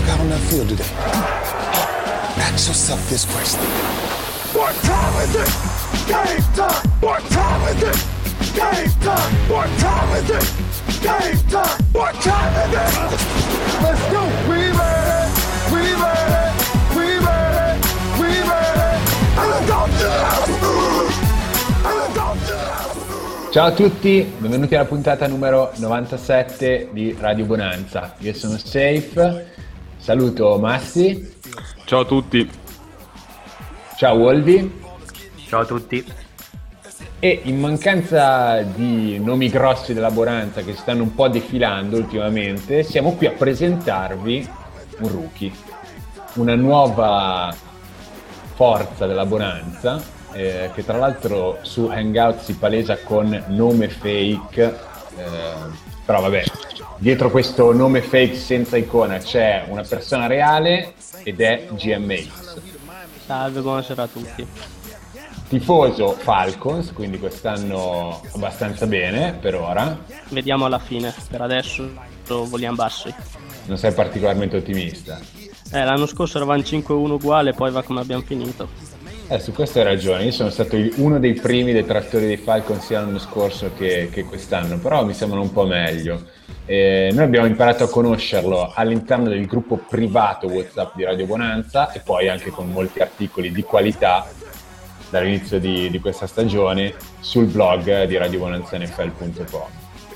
walk out on that field today, ask yourself this question. What time is it? Game time! What time is it? Game time! What time is it? Game time! What time is it? Let's go! We ready! We ready! We ready! We ready! I'm Ciao a tutti, benvenuti alla puntata numero 97 di Radio Bonanza. Io sono Safe, saluto Massi. Ciao a tutti. Ciao Wolvi. Ciao a tutti. E in mancanza di nomi grossi della Bonanza che stanno un po' defilando ultimamente, siamo qui a presentarvi un rookie, una nuova forza della Bonanza eh, che tra l'altro su Hangout si palesa con nome fake, eh, però vabbè, dietro questo nome fake senza icona c'è una persona reale ed è GMX. Salve, buonasera a tutti. Tifoso Falcons, quindi quest'anno abbastanza bene per ora. Vediamo alla fine, per adesso vogliamo bassi. Non sei particolarmente ottimista? Eh, l'anno scorso eravamo 5-1 uguale, poi va come abbiamo finito. Eh, su questo hai ragione, io sono stato uno dei primi detrattori dei Falcon sia l'anno scorso che, che quest'anno, però mi sembrano un po' meglio. Eh, noi abbiamo imparato a conoscerlo all'interno del gruppo privato WhatsApp di Radio Bonanza e poi anche con molti articoli di qualità dall'inizio di, di questa stagione sul blog di radiobonanzanfl.com.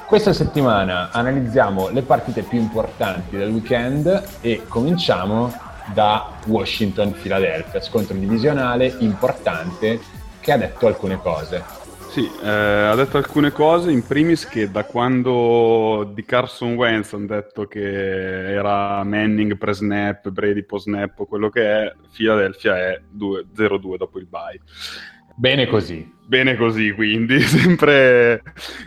Questa settimana analizziamo le partite più importanti del weekend e cominciamo da Washington-Philadelphia, scontro divisionale importante che ha detto alcune cose. Sì, eh, ha detto alcune cose, in primis che da quando di Carson Wentz hanno detto che era Manning pre-snap, Brady post-snap quello che è, Philadelphia è 0-2 dopo il bye. Bene così. Bene così, quindi sempre...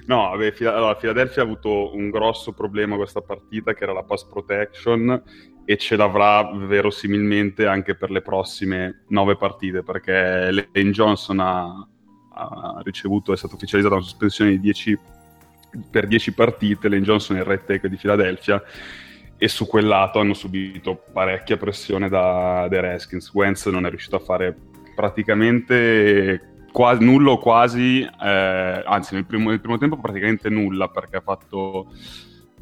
No, vabbè, allora, Philadelphia ha avuto un grosso problema questa partita che era la pass protection e ce l'avrà verosimilmente anche per le prossime nove partite perché Lane Johnson ha, ha ricevuto, è stata ufficializzata una sospensione di 10, per 10 partite, Lane Johnson è il right tackle di Philadelphia e su quel lato hanno subito parecchia pressione da, dai Redskins. Wentz non è riuscito a fare praticamente quasi, nulla o quasi, eh, anzi nel primo, nel primo tempo praticamente nulla perché ha fatto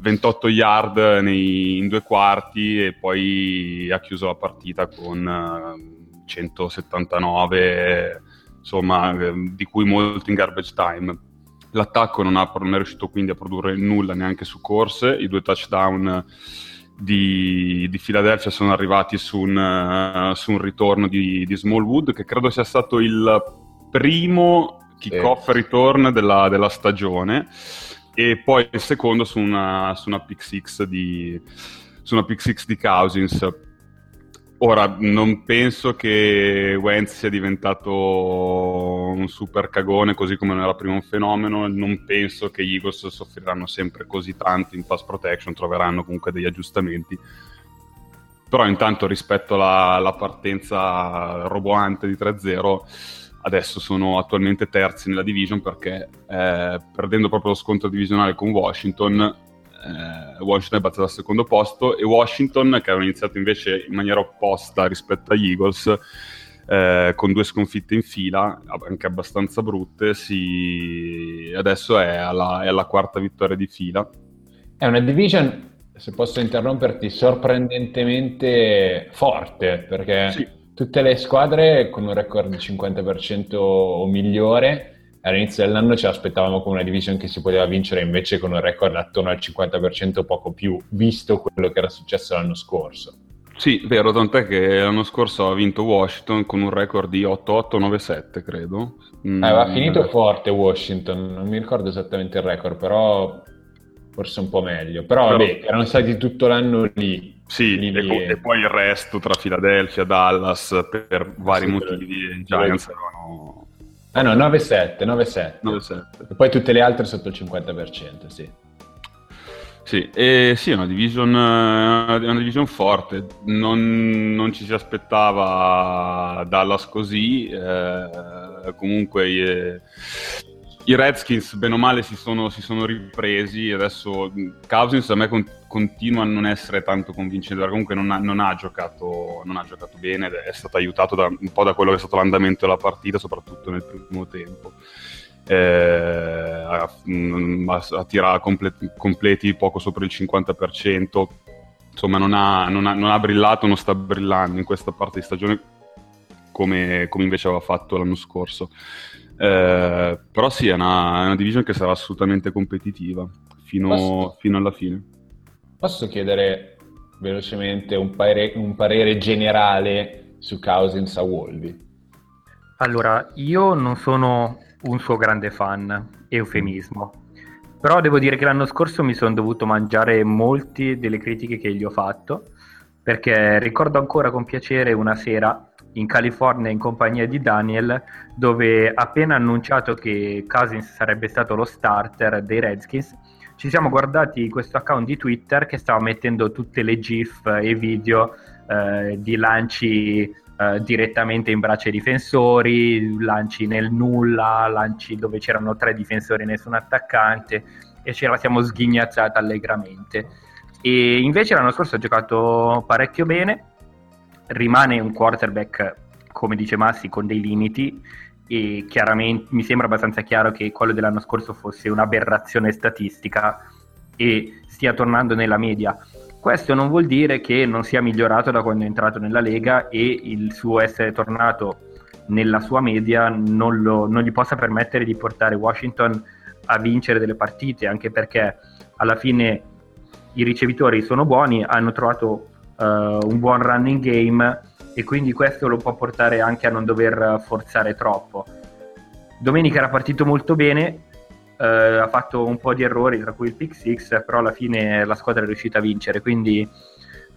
28 yard nei, in due quarti e poi ha chiuso la partita con 179, eh, insomma, eh, di cui molto in garbage time. L'attacco non, ha, non è riuscito quindi a produrre nulla neanche su corse, i due touchdown di, di Philadelphia sono arrivati su un, uh, su un ritorno di, di, Smallwood, che credo sia stato il primo kick-off return della, della stagione e poi il secondo su una, su una pick six di, su una pick six di Cousins. Ora, non penso che Wentz sia diventato un super cagone così come non era prima un fenomeno, non penso che gli Eagles soffriranno sempre così tanto in pass protection, troveranno comunque degli aggiustamenti. Però intanto rispetto alla, alla partenza roboante di 3-0 adesso sono attualmente terzi nella division perché eh, perdendo proprio lo scontro divisionale con Washington, eh, Washington è battuto al secondo posto e Washington, che aveva iniziato invece in maniera opposta rispetto agli Eagles, eh, con due sconfitte in fila, anche abbastanza brutte, si... adesso è alla, è alla quarta vittoria di fila. È una division, se posso interromperti, sorprendentemente forte perché... Sì tutte le squadre con un record di 50% o migliore. All'inizio dell'anno ci aspettavamo con una division che si poteva vincere invece con un record attorno al 50% o poco più, visto quello che era successo l'anno scorso. Sì, vero, tant'è che l'anno scorso ha vinto Washington con un record di 8-8-9-7, credo. Mm, aveva finito forte Washington, non mi ricordo esattamente il record, però forse un po' meglio. Però, però vabbè, erano stati tutto l'anno lì. Sì, e, po- e, poi il resto tra Philadelphia e Dallas per vari sì, motivi. I Giants erano... Ah no, 9-7, 9-7. 9-7. E poi tutte le altre sotto il 50%, sì. Sì, e sì, è una division, una division forte, non, non, ci si aspettava Dallas così, eh, comunque eh, i Redskins, bene o male, si sono, si sono ripresi. Adesso Cousins a me con, continua a non essere tanto convincente, comunque non ha, non, ha giocato, non ha, giocato, bene è stato aiutato da, un po' da quello che è stato l'andamento della partita, soprattutto nel primo tempo. Eh, a, a tirare completi, completi poco sopra il 50%. Insomma, non ha, non, ha, non ha brillato, non sta brillando in questa parte di stagione come, come invece aveva fatto l'anno scorso. Eh, però sì, è una, è una, division che sarà assolutamente competitiva fino, Posso... fino alla fine. Posso chiedere velocemente un parere, un parere generale su Cousins a Wolby? Allora, io non sono un suo grande fan, eufemismo. Però devo dire che l'anno scorso mi sono dovuto mangiare molte delle critiche che gli ho fatto, perché ricordo ancora con piacere una sera in California in compagnia di Daniel, dove appena annunciato che Cousins sarebbe stato lo starter dei Redskins, ci siamo guardati questo account di Twitter che stava mettendo tutte le GIF e video eh, di lanci eh, direttamente in braccia ai difensori, lanci nel nulla, lanci dove c'erano tre difensori e nessun attaccante e ce la siamo sghignazzata allegramente. E invece l'anno scorso ha giocato parecchio bene, rimane un quarterback, come dice Massi, con dei limiti e chiaramente mi sembra abbastanza chiaro che quello dell'anno scorso fosse un'aberrazione statistica e stia tornando nella media. Questo non vuol dire che non sia migliorato da quando è entrato nella Lega e il suo essere tornato nella sua media non, lo, non gli possa permettere di portare Washington a vincere delle partite, anche perché alla fine i ricevitori sono buoni, hanno trovato uh, un buon running game e quindi questo lo può portare anche a non dover forzare troppo. Domenica era partito molto bene, uh, ha fatto un po' di errori, tra cui il pick 6, però alla fine la squadra è riuscita a vincere, quindi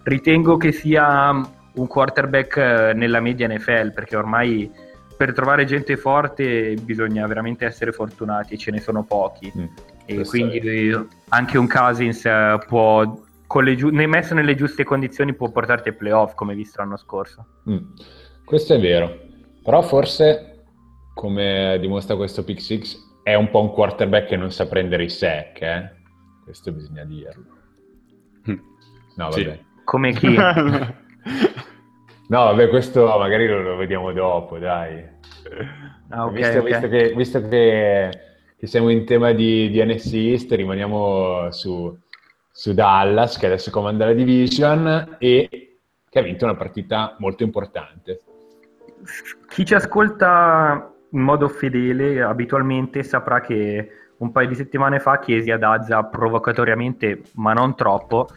ritengo che sia un quarterback eh, nella media NFL, perché ormai per trovare gente forte bisogna veramente essere fortunati e ce ne sono pochi. Mm, e quindi è... anche un Cousins può giu- messo nelle giuste condizioni può portarti ai playoff come visto l'anno scorso. Mm. Questo è vero, però forse come dimostra questo pick six è un po' un quarterback che non sa prendere i sack, eh? questo bisogna dirlo. Mm. No, vabbè. Sì. Come chi? no, vabbè, questo magari lo, lo vediamo dopo, dai. Ah, okay, visto, okay. visto, che, visto che, che, siamo in tema di, di NSC East, rimaniamo su, su Dallas, che adesso comanda la division e che ha vinto una partita molto importante. Chi ci ascolta in modo fedele abitualmente saprà che un paio di settimane fa chiesi ad Azza provocatoriamente, ma non troppo,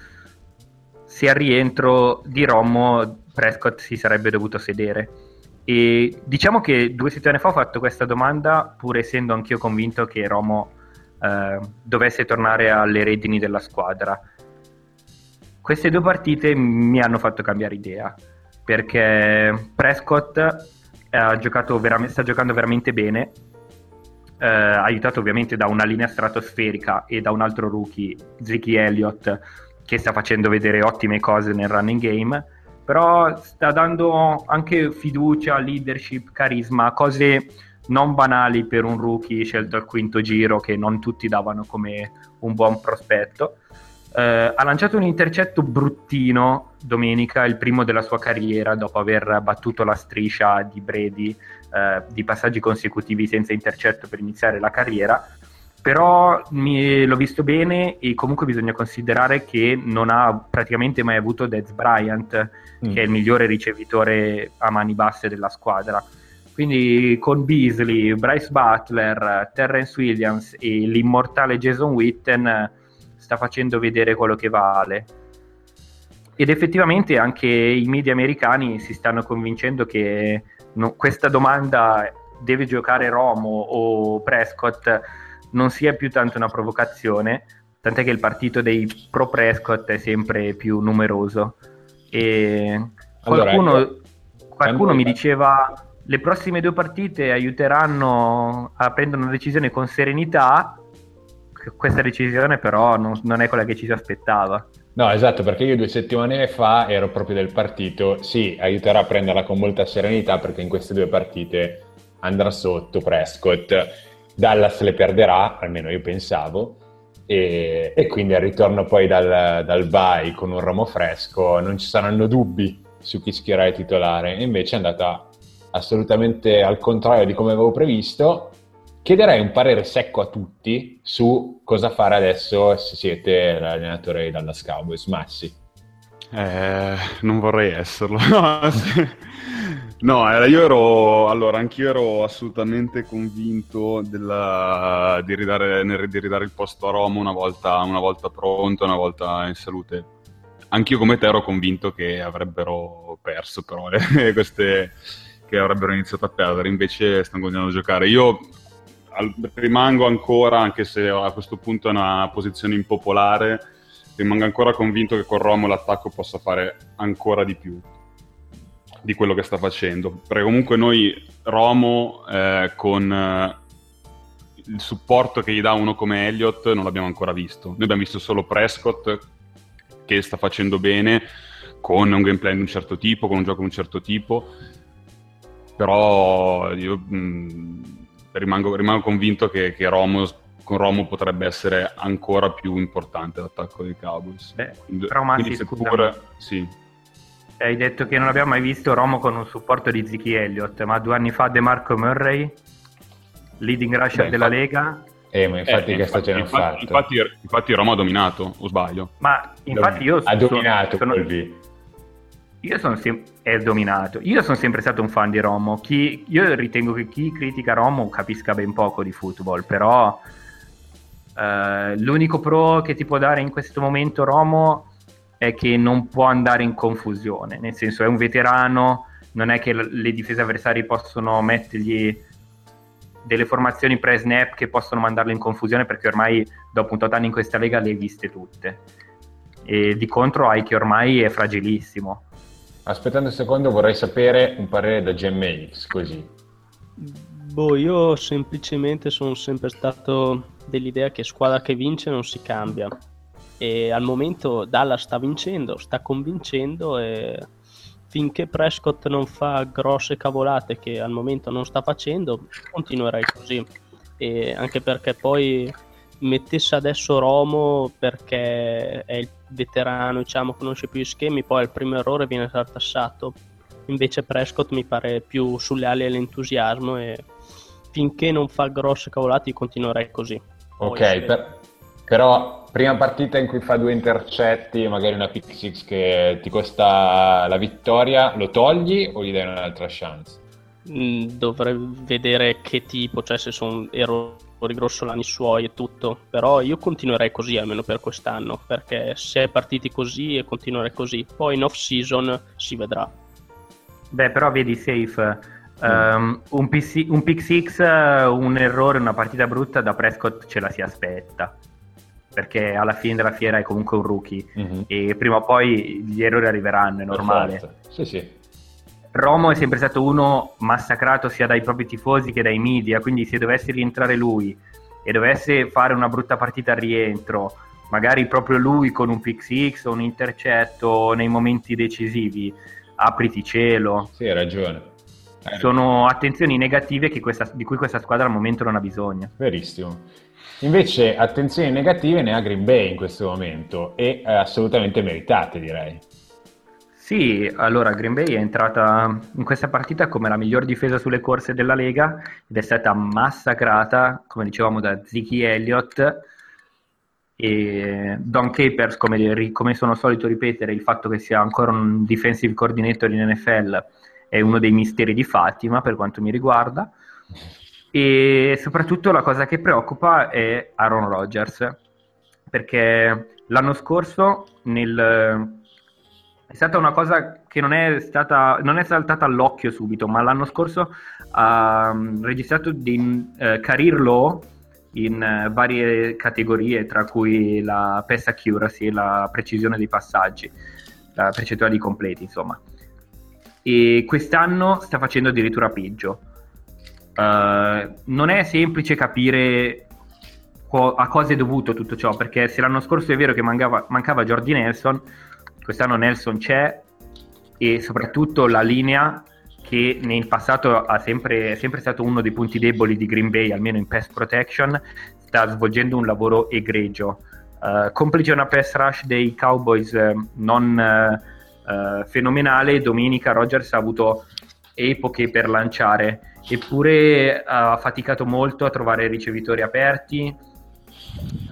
se al rientro di Romo Prescott si sarebbe dovuto sedere. E diciamo che due settimane fa ho fatto questa domanda, pur essendo anch'io convinto che Romo eh, dovesse tornare alle redini della squadra. Queste due partite mi hanno fatto cambiare idea perché Prescott giocato vera- sta giocando veramente bene, eh, aiutato ovviamente da una linea stratosferica e da un altro rookie, Ziki Elliott, che sta facendo vedere ottime cose nel running game, però sta dando anche fiducia, leadership, carisma, cose non banali per un rookie scelto al quinto giro che non tutti davano come un buon prospetto. Eh, ha lanciato un intercetto bruttino domenica, il primo della sua carriera dopo aver battuto la striscia di Brady eh, di passaggi consecutivi senza intercetto per iniziare la carriera. Però mi, l'ho visto bene e comunque bisogna considerare che non ha praticamente mai avuto Dez Bryant, mm. che è il migliore ricevitore a mani basse della squadra quindi con Beasley, Bryce Butler, Terrence Williams e l'immortale Jason Witten sta facendo vedere quello che vale. Ed effettivamente anche i media americani si stanno convincendo che no, questa domanda deve giocare Romo o Prescott non sia più tanto una provocazione, tant'è che il partito dei pro Prescott è sempre più numeroso. E qualcuno, allora, ecco, qualcuno mi diceva le prossime due partite aiuteranno a prendere una decisione con serenità. Questa decisione, però, non, non, è quella che ci si aspettava. No, esatto, perché io due settimane fa ero proprio del partito. Sì, aiuterà a prenderla con molta serenità perché in queste due partite andrà sotto Prescott. Dallas le perderà, almeno io pensavo, e, e quindi al ritorno poi dal, dal bye con un ramo fresco non ci saranno dubbi su chi schierare titolare, invece è andata assolutamente al contrario di come avevo previsto. Chiederei un parere secco a tutti su cosa fare adesso se siete l'allenatore di Dallas Cowboys. Massi. Eh, non vorrei esserlo. No, io ero, allora, anch'io ero assolutamente convinto della, di, ridare, di, ridare, il posto a Roma una volta, una volta pronto, una volta in salute. Anch'io come te ero convinto che avrebbero perso, però, eh, queste, che avrebbero iniziato a perdere, invece stanno continuando a giocare. Io rimango ancora, anche se a questo punto è una posizione impopolare, rimango ancora convinto che con Romo l'attacco possa fare ancora di più di quello che sta facendo. Perché comunque noi Romo eh, con eh, il supporto che gli dà uno come Elliott non l'abbiamo ancora visto. Noi abbiamo visto solo Prescott che sta facendo bene con un gameplay di un certo tipo, con un gioco di un certo tipo. Però io mh, mm, rimango, rimango, convinto che, che Romo con Romo potrebbe essere ancora più importante l'attacco dei Cowboys. Beh, però Massi, seppur... sì. Hai detto che non abbiamo mai visto Romo con un supporto di Ziki Elliott, ma due anni fa De Marco Murray, leading rusher Beh, della infatti... Lega. Eh, ma infatti eh, che stagione ha fatto? Infatti, infatti Roma ha dominato, o sbaglio? Ma infatti io ha dominato sono, sono, io sono sempre è dominato. Io sono sempre stato un fan di Romo. Chi, io ritengo che chi critica Romo capisca ben poco di football, però eh, l'unico pro che ti può dare in questo momento Romo è che non può andare in confusione, nel senso è un veterano, non è che le difese avversarie possono mettergli delle formazioni pre-snap che possono mandarlo in confusione perché ormai dopo un tot anni in questa lega le hai viste tutte. E di contro hai che ormai è fragilissimo. Aspettando un secondo vorrei sapere un parere da GMX, così. Boh, io semplicemente sono sempre stato dell'idea che squadra che vince non si cambia e al momento Dallas sta vincendo, sta convincendo e finché Prescott non fa grosse cavolate che al momento non sta facendo, continuerei così. E anche perché poi mettesse adesso Romo perché è il veterano, diciamo, conosce più gli schemi, poi al primo errore viene tartassato. Invece Prescott mi pare più sulle ali dell'entusiasmo e finché non fa grosse cavolate continuerei così. Poi ok, per, però prima partita in cui fa due intercetti, magari una pick six che ti costa la vittoria, lo togli o gli dai un'altra chance? Mm, dovrei vedere che tipo, cioè se sono errori grossolani suoi e tutto, però io continuerei così almeno per quest'anno, perché se è partiti così e continuerei così, poi in off season si vedrà. Beh, però vedi safe, um, un, PC, un pick six, un errore, una partita brutta da Prescott ce la si aspetta perché alla fine della fiera è comunque un rookie mm-hmm. e prima o poi gli errori arriveranno, è normale. Sì, sì. Romo è sempre stato uno massacrato sia dai propri tifosi che dai media, quindi se dovesse rientrare lui e dovesse fare una brutta partita al rientro, magari proprio lui con un six o un intercetto nei momenti decisivi, apriti cielo. Sì, hai ragione. Sono attenzioni negative questa, di cui questa squadra al momento non ha bisogno. Verissimo. Invece attenzioni negative ne ha Green Bay in questo momento e eh, assolutamente meritate direi. Sì, allora Green Bay è entrata in questa partita come la miglior difesa sulle corse della Lega ed è stata massacrata, come dicevamo, da Ziki Elliott e Don Capers, come, come sono solito ripetere, il fatto che sia ancora un defensive coordinator in NFL è uno dei misteri di Fatima per quanto mi riguarda. E soprattutto la cosa che preoccupa è Aaron Rodgers, perché l'anno scorso nel... è stata una cosa che non è, stata, non è saltata all'occhio subito, ma l'anno scorso ha mm, registrato dei uh, career low in uh, varie categorie, tra cui la pass accuracy, la precisione dei passaggi, la percentuale di completi, insomma. E quest'anno sta facendo addirittura peggio Uh, non è semplice capire co- a cosa è dovuto tutto ciò, perché se l'anno scorso è vero che mancava, mancava Jordi Nelson, quest'anno Nelson c'è e soprattutto la linea che nel passato ha sempre, è sempre stato uno dei punti deboli di Green Bay, almeno in pass protection, sta svolgendo un lavoro egregio. Uh, complice una pass rush dei Cowboys uh, non uh, fenomenale, domenica Rogers ha avuto epoche per lanciare, eppure ha faticato molto a trovare ricevitori aperti,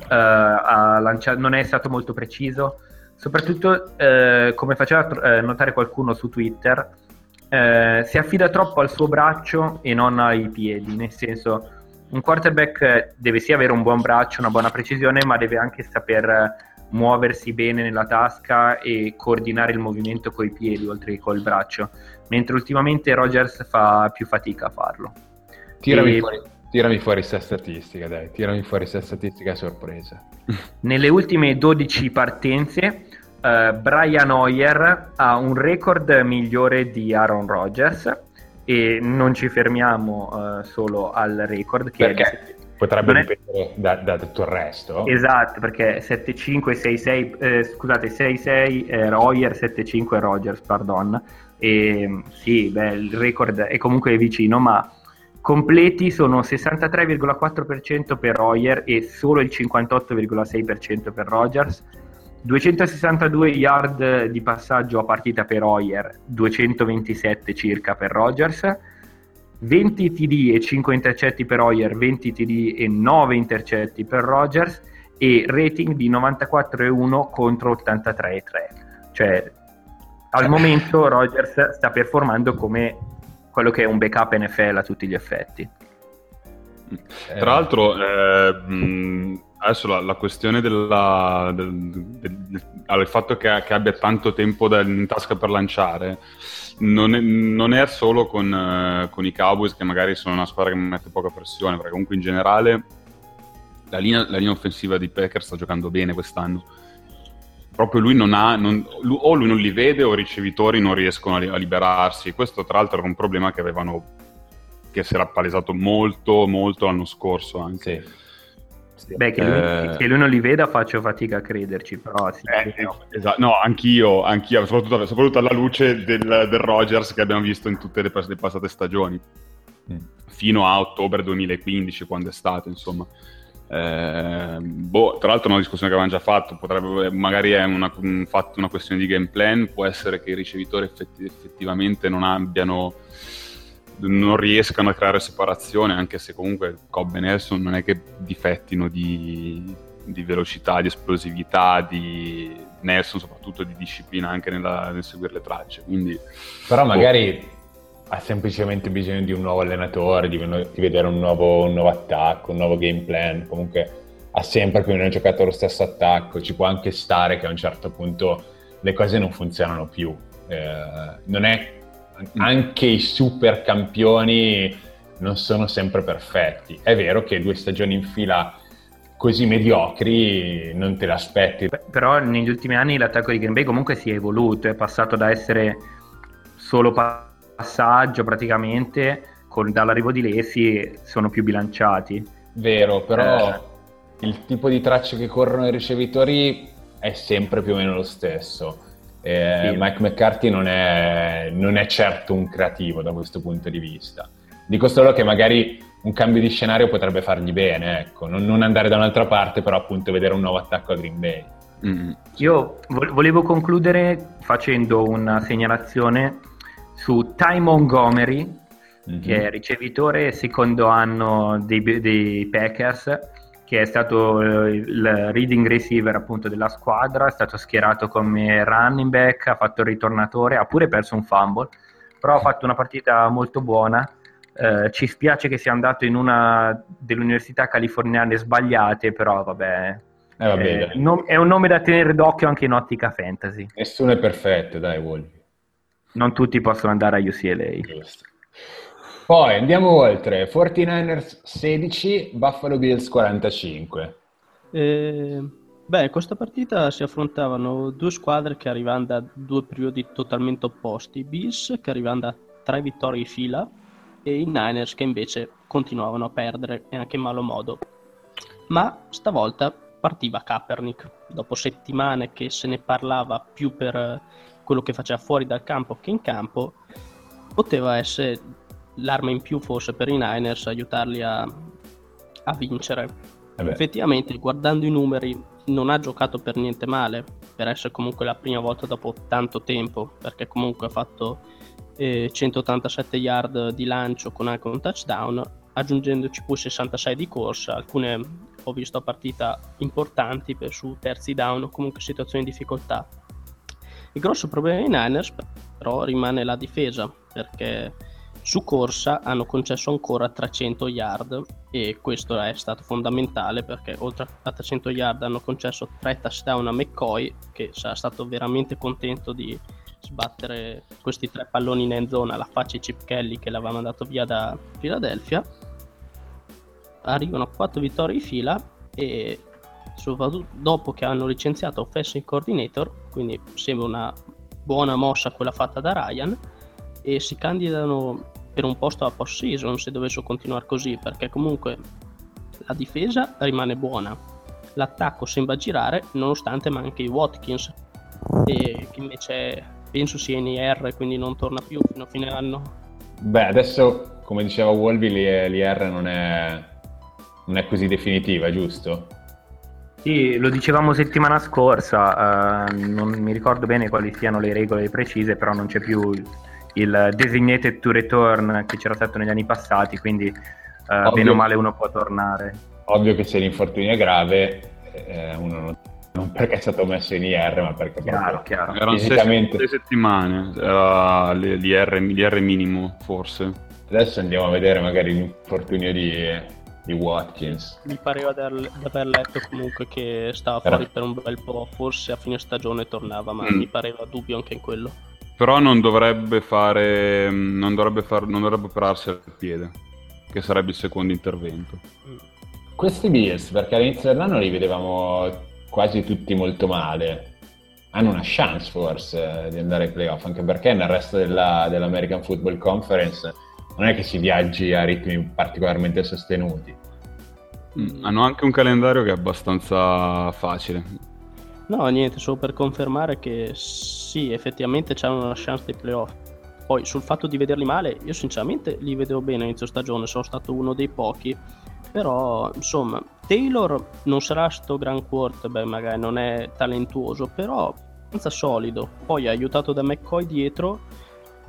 lancia- non è stato molto preciso soprattutto eh, come faceva eh, notare qualcuno su Twitter, eh, si affida troppo al suo braccio e non ai piedi, nel senso un quarterback deve sì avere un buon braccio, una buona precisione, ma deve anche saper muoversi bene nella tasca e coordinare il movimento coi piedi oltre che col braccio, mentre ultimamente Rogers fa più fatica a farlo. Tirami, e... fuori, tirami fuori sta statistica, dai, tirami fuori sta statistica sorpresa. Nelle ultime 12 partenze uh, Brian Hoyer ha un record migliore di Aaron Rodgers e non ci fermiamo uh, solo al record che perché è... potrebbe dipendere da, da, tutto il resto? Esatto perché 7-5 6-6 eh, scusate 6-6 eh, Hoyer 7-5 Rodgers pardon. E sì beh, il record è comunque vicino ma completi sono 63,4% per Hoyer e solo il 58,6% per Rodgers 262 yard di passaggio a partita per Hoyer, 227 circa per Rogers, 20 TD e 5 intercetti per Hoyer, 20 TD e 9 intercetti per Rogers e rating di 94,1 contro 83,3. Cioè, al momento Rogers sta performando come quello che è un backup NFL a tutti gli effetti. Tra l'altro, eh, adesso la, la questione della, del, del, del, fatto che, che, abbia tanto tempo da, in tasca per lanciare non è, non è solo con, uh, con, i Cowboys che magari sono una squadra che mette poca pressione perché comunque in generale la linea, la linea offensiva di Packers sta giocando bene quest'anno. Proprio lui non ha non, lui, o lui non li vede o i ricevitori non riescono a, a liberarsi. Questo tra l'altro era un problema che avevano che si era palesato molto molto l'anno scorso anche. Sì Beh, che lui, eh... che lui, non li veda faccio fatica a crederci, però sì. Eh, esatto. No, anch'io, anch'io soprattutto, soprattutto, alla luce del, del, Rogers che abbiamo visto in tutte le, le passate stagioni, mm. fino a ottobre 2015, quando è stato, insomma. Eh, boh, tra l'altro è una discussione che avevamo già fatto, potrebbe, magari è una, un fatto, una questione di game plan, può essere che i ricevitori effetti, effettivamente non abbiano non riescano a creare separazione, anche se comunque Cobb e Nelson non è che difettino di, di velocità, di esplosività, di Nelson soprattutto di disciplina anche nella, nel seguire le tracce. Quindi, Però magari boh. ha semplicemente bisogno di un nuovo allenatore, di, di vedere un nuovo, un nuovo, attacco, un nuovo game plan. Comunque ha sempre più o meno giocato lo stesso attacco, ci può anche stare che a un certo punto le cose non funzionano più. Eh, non è anche i super campioni non sono sempre perfetti. È vero che due stagioni in fila così mediocri non te l'aspetti. Però negli ultimi anni l'attacco di Green Bay comunque si è evoluto, è passato da essere solo passaggio praticamente, con, dall'arrivo di Lesi sono più bilanciati. Vero, però eh. il tipo di tracce che corrono i ricevitori è sempre più o meno lo stesso eh, sì. Mike McCarthy non è, non è, certo un creativo da questo punto di vista. Dico solo che magari un cambio di scenario potrebbe fargli bene, ecco. non, non andare da un'altra parte, però appunto vedere un nuovo attacco a Green Bay. Mm. Io volevo concludere facendo una segnalazione su Ty Montgomery, mm-hmm. che è ricevitore secondo anno dei, dei Packers che è stato eh, il reading receiver appunto della squadra, è stato schierato come running back, ha fatto il ritornatore, ha pure perso un fumble, però ha fatto una partita molto buona. Eh, ci spiace che sia andato in una delle università californiane sbagliate, però vabbè, eh, vabbè eh, nom- è un nome da tenere d'occhio anche in ottica fantasy. Nessuno è perfetto, dai, Wolvi. Non tutti possono andare a UCLA. Giusto. Poi andiamo oltre, 49ers 16, Buffalo Bills 45. Eh, beh, questa partita si affrontavano due squadre che arrivano da due periodi totalmente opposti, i Bills che arrivano da tre vittorie in fila e i Niners che invece continuavano a perdere e anche in malo modo. Ma stavolta partiva Kaepernick, dopo settimane che se ne parlava più per quello che faceva fuori dal campo che in campo, poteva essere l'arma in più forse per i Niners aiutarli a, a vincere. Eh Effettivamente, guardando i numeri, non ha giocato per niente male, per essere comunque la prima volta dopo tanto tempo, perché comunque ha fatto eh, 187 yard di lancio con anche un touchdown, aggiungendoci poi 66 di corsa, alcune ho visto a partita importanti per, su terzi down o comunque situazioni di difficoltà. Il grosso problema dei Niners però rimane la difesa, perché su corsa hanno concesso ancora 300 yard e questo è stato fondamentale perché oltre a 300 yard hanno concesso 3 touchdown a McCoy che sarà stato veramente contento di sbattere questi tre palloni in end zone alla faccia di Chip Kelly che l'aveva mandato via da Philadelphia. Arrivano 4 vittorie di fila e dopo che hanno licenziato offensive coordinator quindi sembra una buona mossa quella fatta da Ryan e si candidano per un posto a post season se dovessero continuare così perché comunque la difesa rimane buona l'attacco sembra girare nonostante manchi Watkins e che invece penso sia in IR quindi non torna più fino a fine anno beh adesso come diceva Wolby l'IR non è, non è così definitiva giusto? Sì, lo dicevamo settimana scorsa, uh, non mi ricordo bene quali siano le regole precise, però non c'è più il designated to return che c'era stato negli anni passati, quindi uh, bene o male uno può tornare. Ovvio che se l'infortunio è grave, eh, uno non, non, perché è stato messo in IR, ma perché chiaro, chiaro. erano fisicamente... sei, sei settimane, era l'IR, l'IR minimo forse. Adesso andiamo a vedere magari l'infortunio di, di Watkins. Mi pareva di aver letto comunque che stava Era... fuori per un bel po', forse a fine stagione tornava, ma mm. mi pareva dubbio anche in quello. Però non dovrebbe fare. Non dovrebbe, far, non dovrebbe operarsi al piede, che sarebbe il secondo intervento. Questi Bills, perché all'inizio dell'anno li vedevamo quasi tutti molto male. Hanno una chance forse di andare ai playoff, anche perché nel resto della, dell'American Football Conference non è che si viaggi a ritmi particolarmente sostenuti. Mm, hanno anche un calendario che è abbastanza facile. No, niente, solo per confermare che sì, effettivamente c'hanno una chance di playoff. Poi sul fatto di vederli male, io sinceramente li vedevo bene all'inizio stagione, sono stato uno dei pochi. Però, insomma, Taylor non sarà sto gran quarterback, magari non è talentuoso, però abbastanza solido. Poi aiutato da McCoy dietro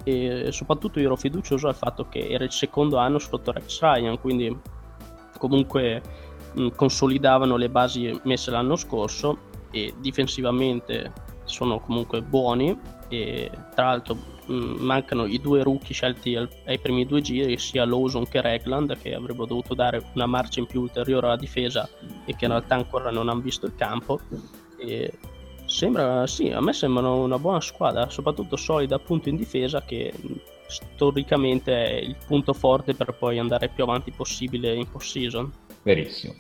e soprattutto io ero fiducioso al fatto che era il secondo anno sotto Rex Ryan, quindi comunque mh, consolidavano le basi messe l'anno scorso e difensivamente sono comunque buoni e tra l'altro mh, mancano i due rookie scelti al, ai primi due giri sia Lawson che Regland che avrebbero dovuto dare una marcia in più ulteriore alla difesa e che in realtà ancora non hanno visto il campo. E sembra sì a me sembrano una buona squadra soprattutto solida appunto in difesa che storicamente è il punto forte per poi andare più avanti possibile in post season verissimo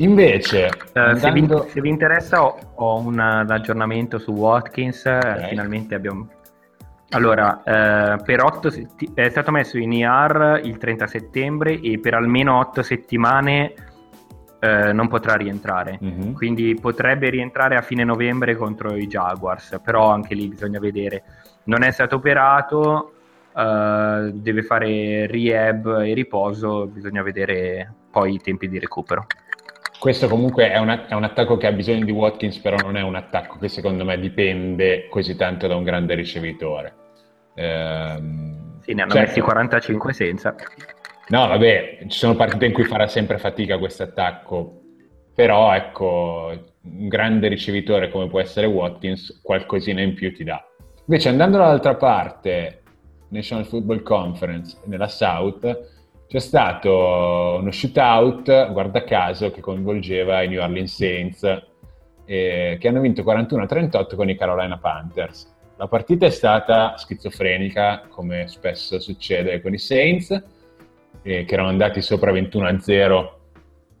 Invece, uh, andando... se, vi, se, vi, interessa, ho, ho un, un, aggiornamento su Watkins. Okay. Finalmente abbiamo. Allora, eh, per 8 setti... è stato messo in IR il 30 settembre e per almeno 8 settimane eh, non potrà rientrare. Mm-hmm. Quindi potrebbe rientrare a fine novembre contro i Jaguars, però anche lì bisogna vedere. Non è stato operato, eh, deve fare rehab e riposo, bisogna vedere poi i tempi di recupero. Questo comunque è un, è un, attacco che ha bisogno di Watkins, però non è un attacco che secondo me dipende così tanto da un grande ricevitore. Ehm, sì, ne hanno certo. messi 45 senza. No, vabbè, ci sono partite in cui farà sempre fatica questo attacco, però ecco, un grande ricevitore come può essere Watkins, qualcosina in più ti dà. Invece andando dall'altra parte, National Football Conference, nella South, c'è stato uno shootout, guarda caso, che coinvolgeva i New Orleans Saints, eh, che hanno vinto 41-38 con i Carolina Panthers. La partita è stata schizofrenica, come spesso succede con i Saints, eh, che erano andati sopra 21-0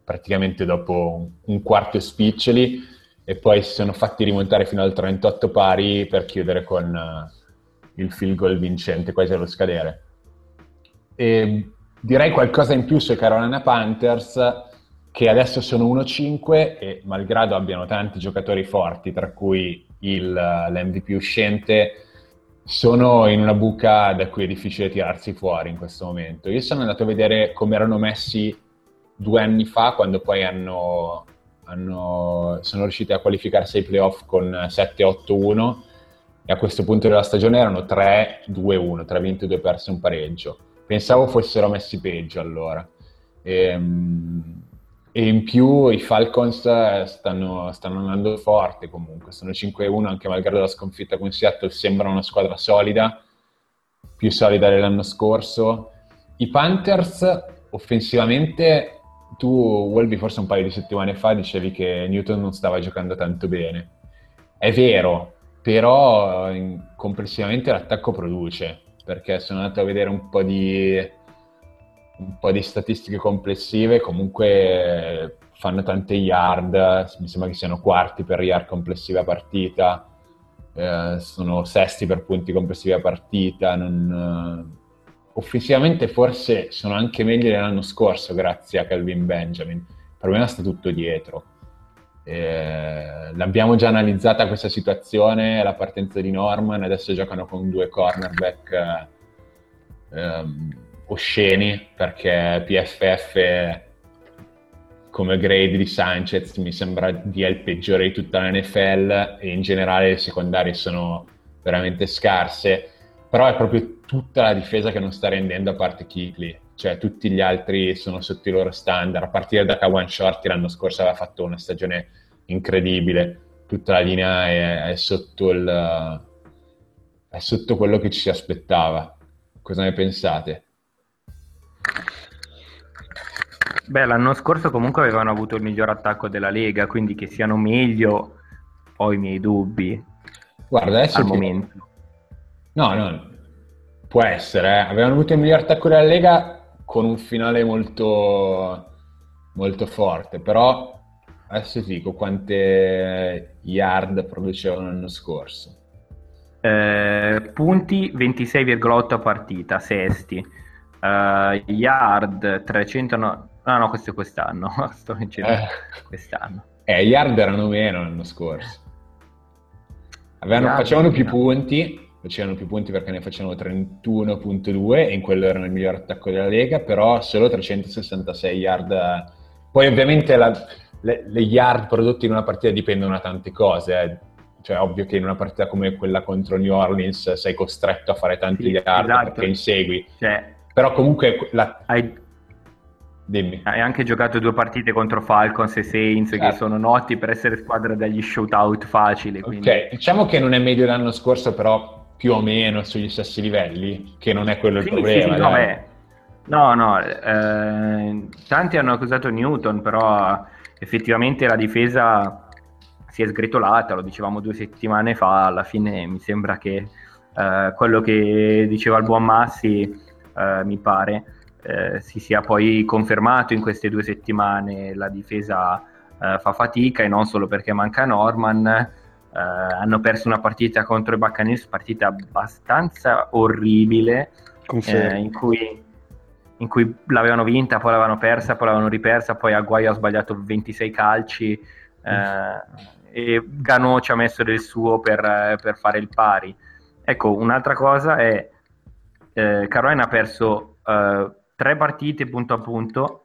praticamente dopo un quarto e spiccioli, e poi si sono fatti rimontare fino al 38 pari per chiudere con uh, il field goal vincente quasi allo scadere. E direi qualcosa in più sui Carolina Panthers che adesso sono 1-5 e malgrado abbiano tanti giocatori forti, tra cui il, l'MVP uscente, sono in una buca da cui è difficile tirarsi fuori in questo momento. Io sono andato a vedere come erano messi due anni fa, quando poi hanno, hanno, sono riusciti a qualificarsi ai playoff con 7-8-1 e a questo punto della stagione erano 3-2-1, 3 vinti e 2 persi un pareggio. Pensavo fossero messi peggio allora. E, ehm, e in più i Falcons eh, stanno, stanno andando forte comunque, sono 5-1 anche malgrado la sconfitta con Seattle, sembra una squadra solida, più solida dell'anno scorso. I Panthers offensivamente, tu Welby forse un paio di settimane fa dicevi che Newton non stava giocando tanto bene. È vero, però complessivamente l'attacco produce, perché sono andato a vedere un po' di un po' di statistiche complessive, comunque fanno tante yard, mi sembra che siano quarti per yard complessive a partita, eh, sono sesti per punti complessivi a partita, non, eh, offensivamente forse sono anche meglio dell'anno scorso grazie a Calvin Benjamin, il problema sta tutto dietro. Eh, l'abbiamo già analizzata questa situazione, la partenza di Norman, adesso giocano con due cornerback. Ehm, osceni perché PFF come grade di Sanchez mi sembra dia il peggiore di tutta la NFL e in generale le secondarie sono veramente scarse però è proprio tutta la difesa che non sta rendendo a parte Kikli cioè tutti gli altri sono sotto i loro standard a partire da Kawan Shorty l'anno scorso aveva fatto una stagione incredibile tutta la linea è, è sotto il è sotto quello che ci si aspettava cosa ne pensate? Beh, l'anno scorso comunque avevano avuto il miglior attacco della Lega, quindi che siano meglio ho i miei dubbi. Guarda, adesso al ti... momento. No, no, può essere. Eh. Avevano avuto il miglior attacco della Lega con un finale molto, molto forte, però adesso ti dico quante yard producevano l'anno scorso. Eh, punti 26,8 a partita, sesti. Uh, yard 300 no, no, no questo è quest'anno sto vincendo eh. quest'anno. Eh, yard erano meno l'anno scorso. Avevano, facevano più punti facevano più punti perché ne facevano 31.2 e in quello erano il miglior attacco della Lega però solo 366 yard. Poi ovviamente la, le, le, yard prodotte in una partita dipendono da tante cose eh. cioè ovvio che in una partita come quella contro New Orleans sei costretto a fare tanti sì, yard esatto. perché insegui cioè però comunque... La... Hai... Dimmi. Hai anche giocato due partite contro Falcons e Saints certo. che sono noti per essere squadra degli shootout facili. Quindi... Ok, diciamo che non è meglio dell'anno scorso, però più o meno sugli stessi livelli, che non è quello sì, il problema. Sì, no, beh, no, no eh, tanti hanno accusato Newton, però effettivamente la difesa si è sgretolata, lo dicevamo due settimane fa, alla fine mi sembra che eh, quello che diceva il buon Massi eh, mi pare, eh, si sia poi confermato in queste due settimane. La difesa eh, fa fatica e non solo perché manca Norman. Eh, hanno perso una partita contro i Buccaneers, partita abbastanza orribile, eh, in cui in cui l'avevano vinta, poi l'avevano persa, poi l'avevano ripersa, poi Aguayo ha sbagliato 26 calci eh, e Gano ci ha messo del suo per, per, fare il pari. Ecco, un'altra cosa è eh, Carolina ha perso eh, tre partite punto a punto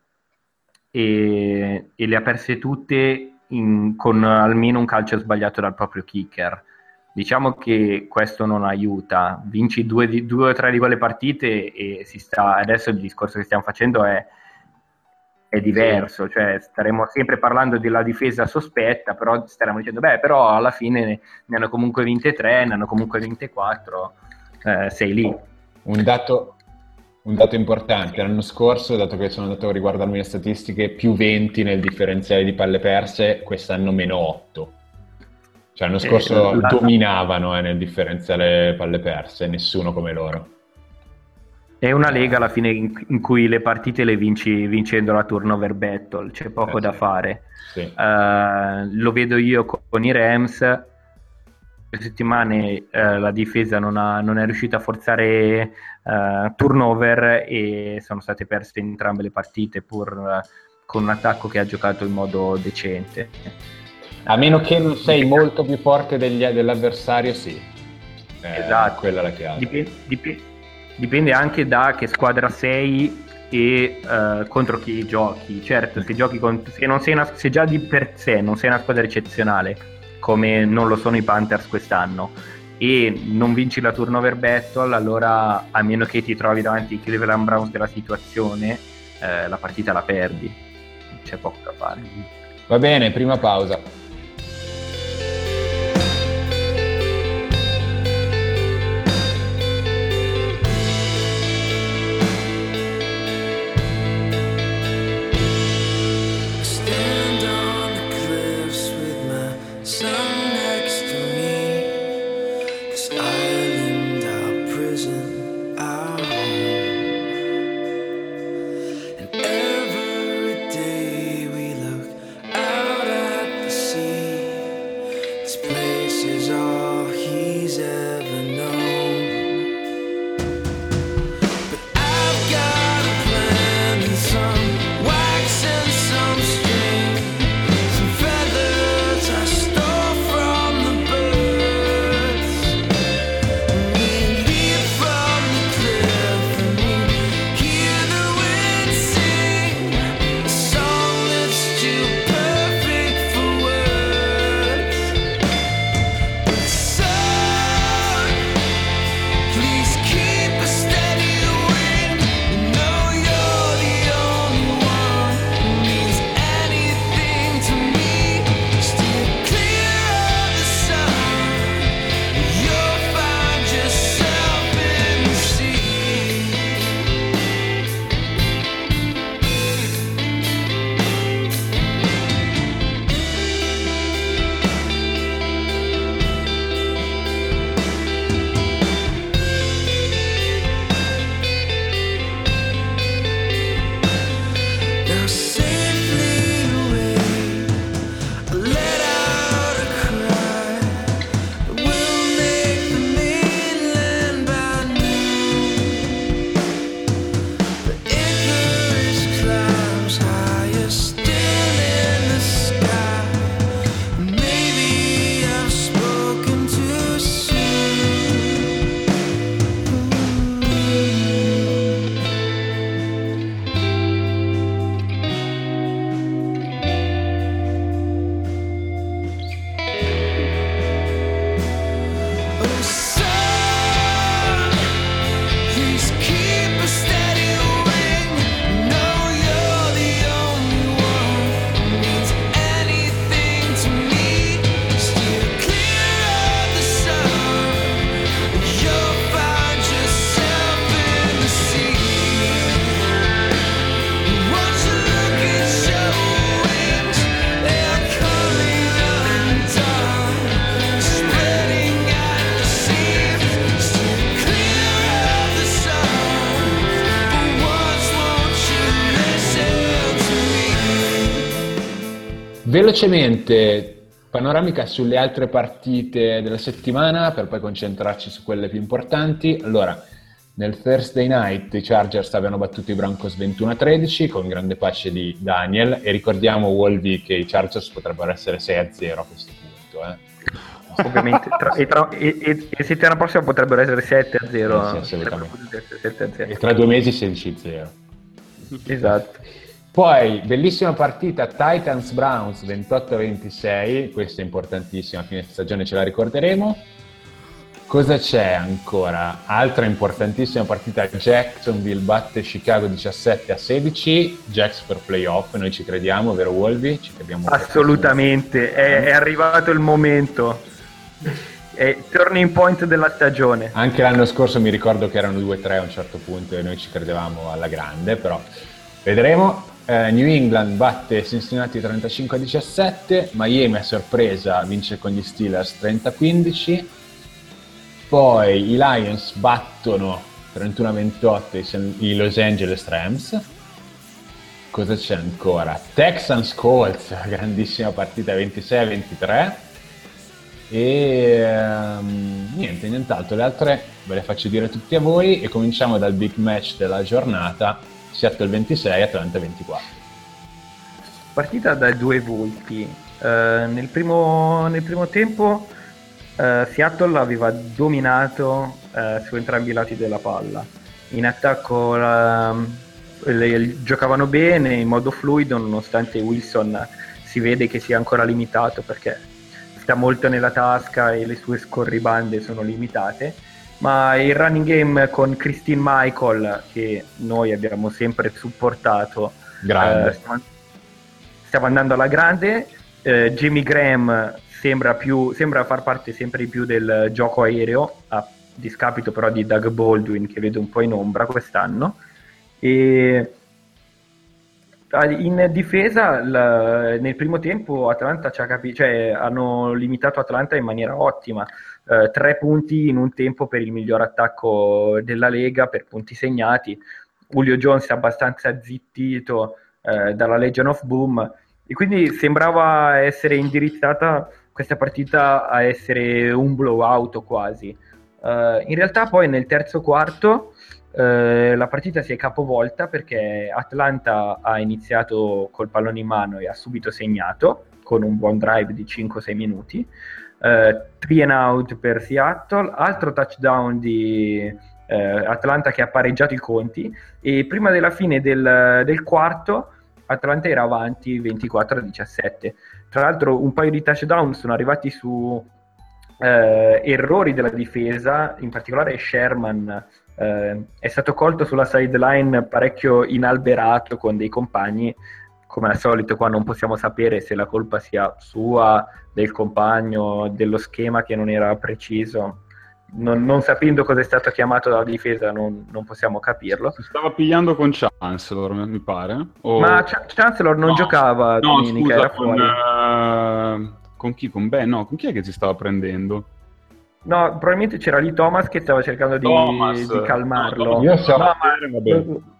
e, e le ha perse tutte in, con almeno un calcio sbagliato dal proprio kicker. Diciamo che questo non aiuta, vinci due, due o tre di quelle partite e si sta, adesso il discorso che stiamo facendo è, è diverso, cioè staremo sempre parlando della difesa sospetta, però staremo dicendo, beh, però alla fine ne hanno comunque vinte tre, ne hanno comunque vinte quattro, eh, sei lì. Un dato, un dato importante, l'anno scorso, dato che sono andato a riguardarmi le statistiche, più 20 nel differenziale di palle perse, quest'anno meno 8. Cioè l'anno scorso eh, dominavano eh, nel differenziale palle perse, nessuno come loro. È una lega alla fine in, in cui le partite le vinci vincendo la turnover battle, c'è poco eh, da sì. fare. Sì. Uh, lo vedo io con i Rams settimane eh, la difesa non, ha, non, è riuscita a forzare eh, turnover e sono state perse entrambe le partite pur eh, con un attacco che ha giocato in modo decente. A meno che non sei molto più forte degli, dell'avversario, sì. Eh, esatto. Quella è la chiave. Dipende, dipende, dipende anche da che squadra sei e uh, contro chi giochi. Certo, se, giochi con, se, non sei una, se già di per sé non sei una squadra eccezionale, come non lo sono i Panthers quest'anno, e non vinci la turnover battle, allora a meno che ti trovi davanti ai Cleveland Browns della situazione, eh, la partita la perdi. C'è poco da fare. Va bene, prima pausa. Velocemente, panoramica sulle altre partite della settimana per poi concentrarci su quelle più importanti. Allora, nel Thursday night i Chargers avevano battuto i Broncos 21-13 con grande pace di Daniel e ricordiamo Wolvi che i Chargers potrebbero essere 6-0 a questo punto. Eh. Ovviamente, tra, e, tra, e, e, e, settimana prossima potrebbero essere 7-0. Sì, sì, e tra due mesi 16-0. Esatto. Poi, bellissima partita Titans-Browns 28-26, questa è importantissima, a fine stagione ce la ricorderemo. Cosa c'è ancora? Altra importantissima partita Jacksonville batte Chicago 17 a 16, Jacks per playoff, noi ci crediamo, vero Wolvi? Ci crediamo Assolutamente, è, è, arrivato il momento. È turning point della stagione. Anche l'anno scorso mi ricordo che erano 2-3 a un certo punto e noi ci credevamo alla grande, però vedremo. Eh, New England batte Cincinnati 35 a 17, Miami a sorpresa vince con gli Steelers 30 a 15, poi i Lions battono 31 a 28 i Los Angeles Rams. Cosa c'è ancora? Texans Colts, grandissima partita 26 a 23. E um, niente, nient'altro. Le altre ve le faccio dire tutte a voi e cominciamo dal big match della giornata Seattle 26, Atlanta 24. Partita dai due volti. Uh, nel, primo, nel, primo, tempo uh, Seattle aveva dominato uh, su entrambi i lati della palla. In attacco uh, le, le, giocavano bene, in modo fluido, nonostante Wilson si vede che sia ancora limitato perché sta molto nella tasca e le sue scorribande sono limitate ma il running game con Christine Michael che noi abbiamo sempre supportato eh, stiamo, stiamo, andando alla grande. Eh, Jimmy Graham sembra, più, sembra, far parte sempre di più del gioco aereo a discapito però di Doug Baldwin che vedo un po' in ombra quest'anno. E in difesa l- nel primo tempo Atlanta ci ha capi- cioè, hanno limitato Atlanta in maniera ottima eh, tre punti in un tempo per il miglior attacco della Lega per punti segnati. Julio Jones è abbastanza zittito eh, dalla Legion of Boom e quindi sembrava essere indirizzata questa partita a essere un blowout quasi. Uh, in realtà poi nel terzo quarto uh, la partita si è capovolta perché Atlanta ha iniziato col pallone in mano e ha subito segnato con un buon drive di 5-6 minuti eh, three and out per Seattle, altro touchdown di eh, Atlanta che ha pareggiato i conti e prima della fine del, del quarto Atlanta era avanti 24 a 17. Tra l'altro un paio di touchdown sono arrivati su eh, errori della difesa, in particolare Sherman eh, è stato colto sulla sideline parecchio inalberato con dei compagni come al solito qua non possiamo sapere se la colpa sia sua, del compagno, dello schema che non era preciso. Non, non sapendo cosa è stato chiamato dalla difesa non, non, possiamo capirlo. Si stava pigliando con Chancellor, mi pare. O... Ma Ch- Chancellor non no, giocava no, domenica, scusa, con, uh, con, chi? Con Ben? No, con chi è che si stava prendendo? No, probabilmente c'era lì Thomas che stava cercando di, di calmarlo. No, io so, no, ma...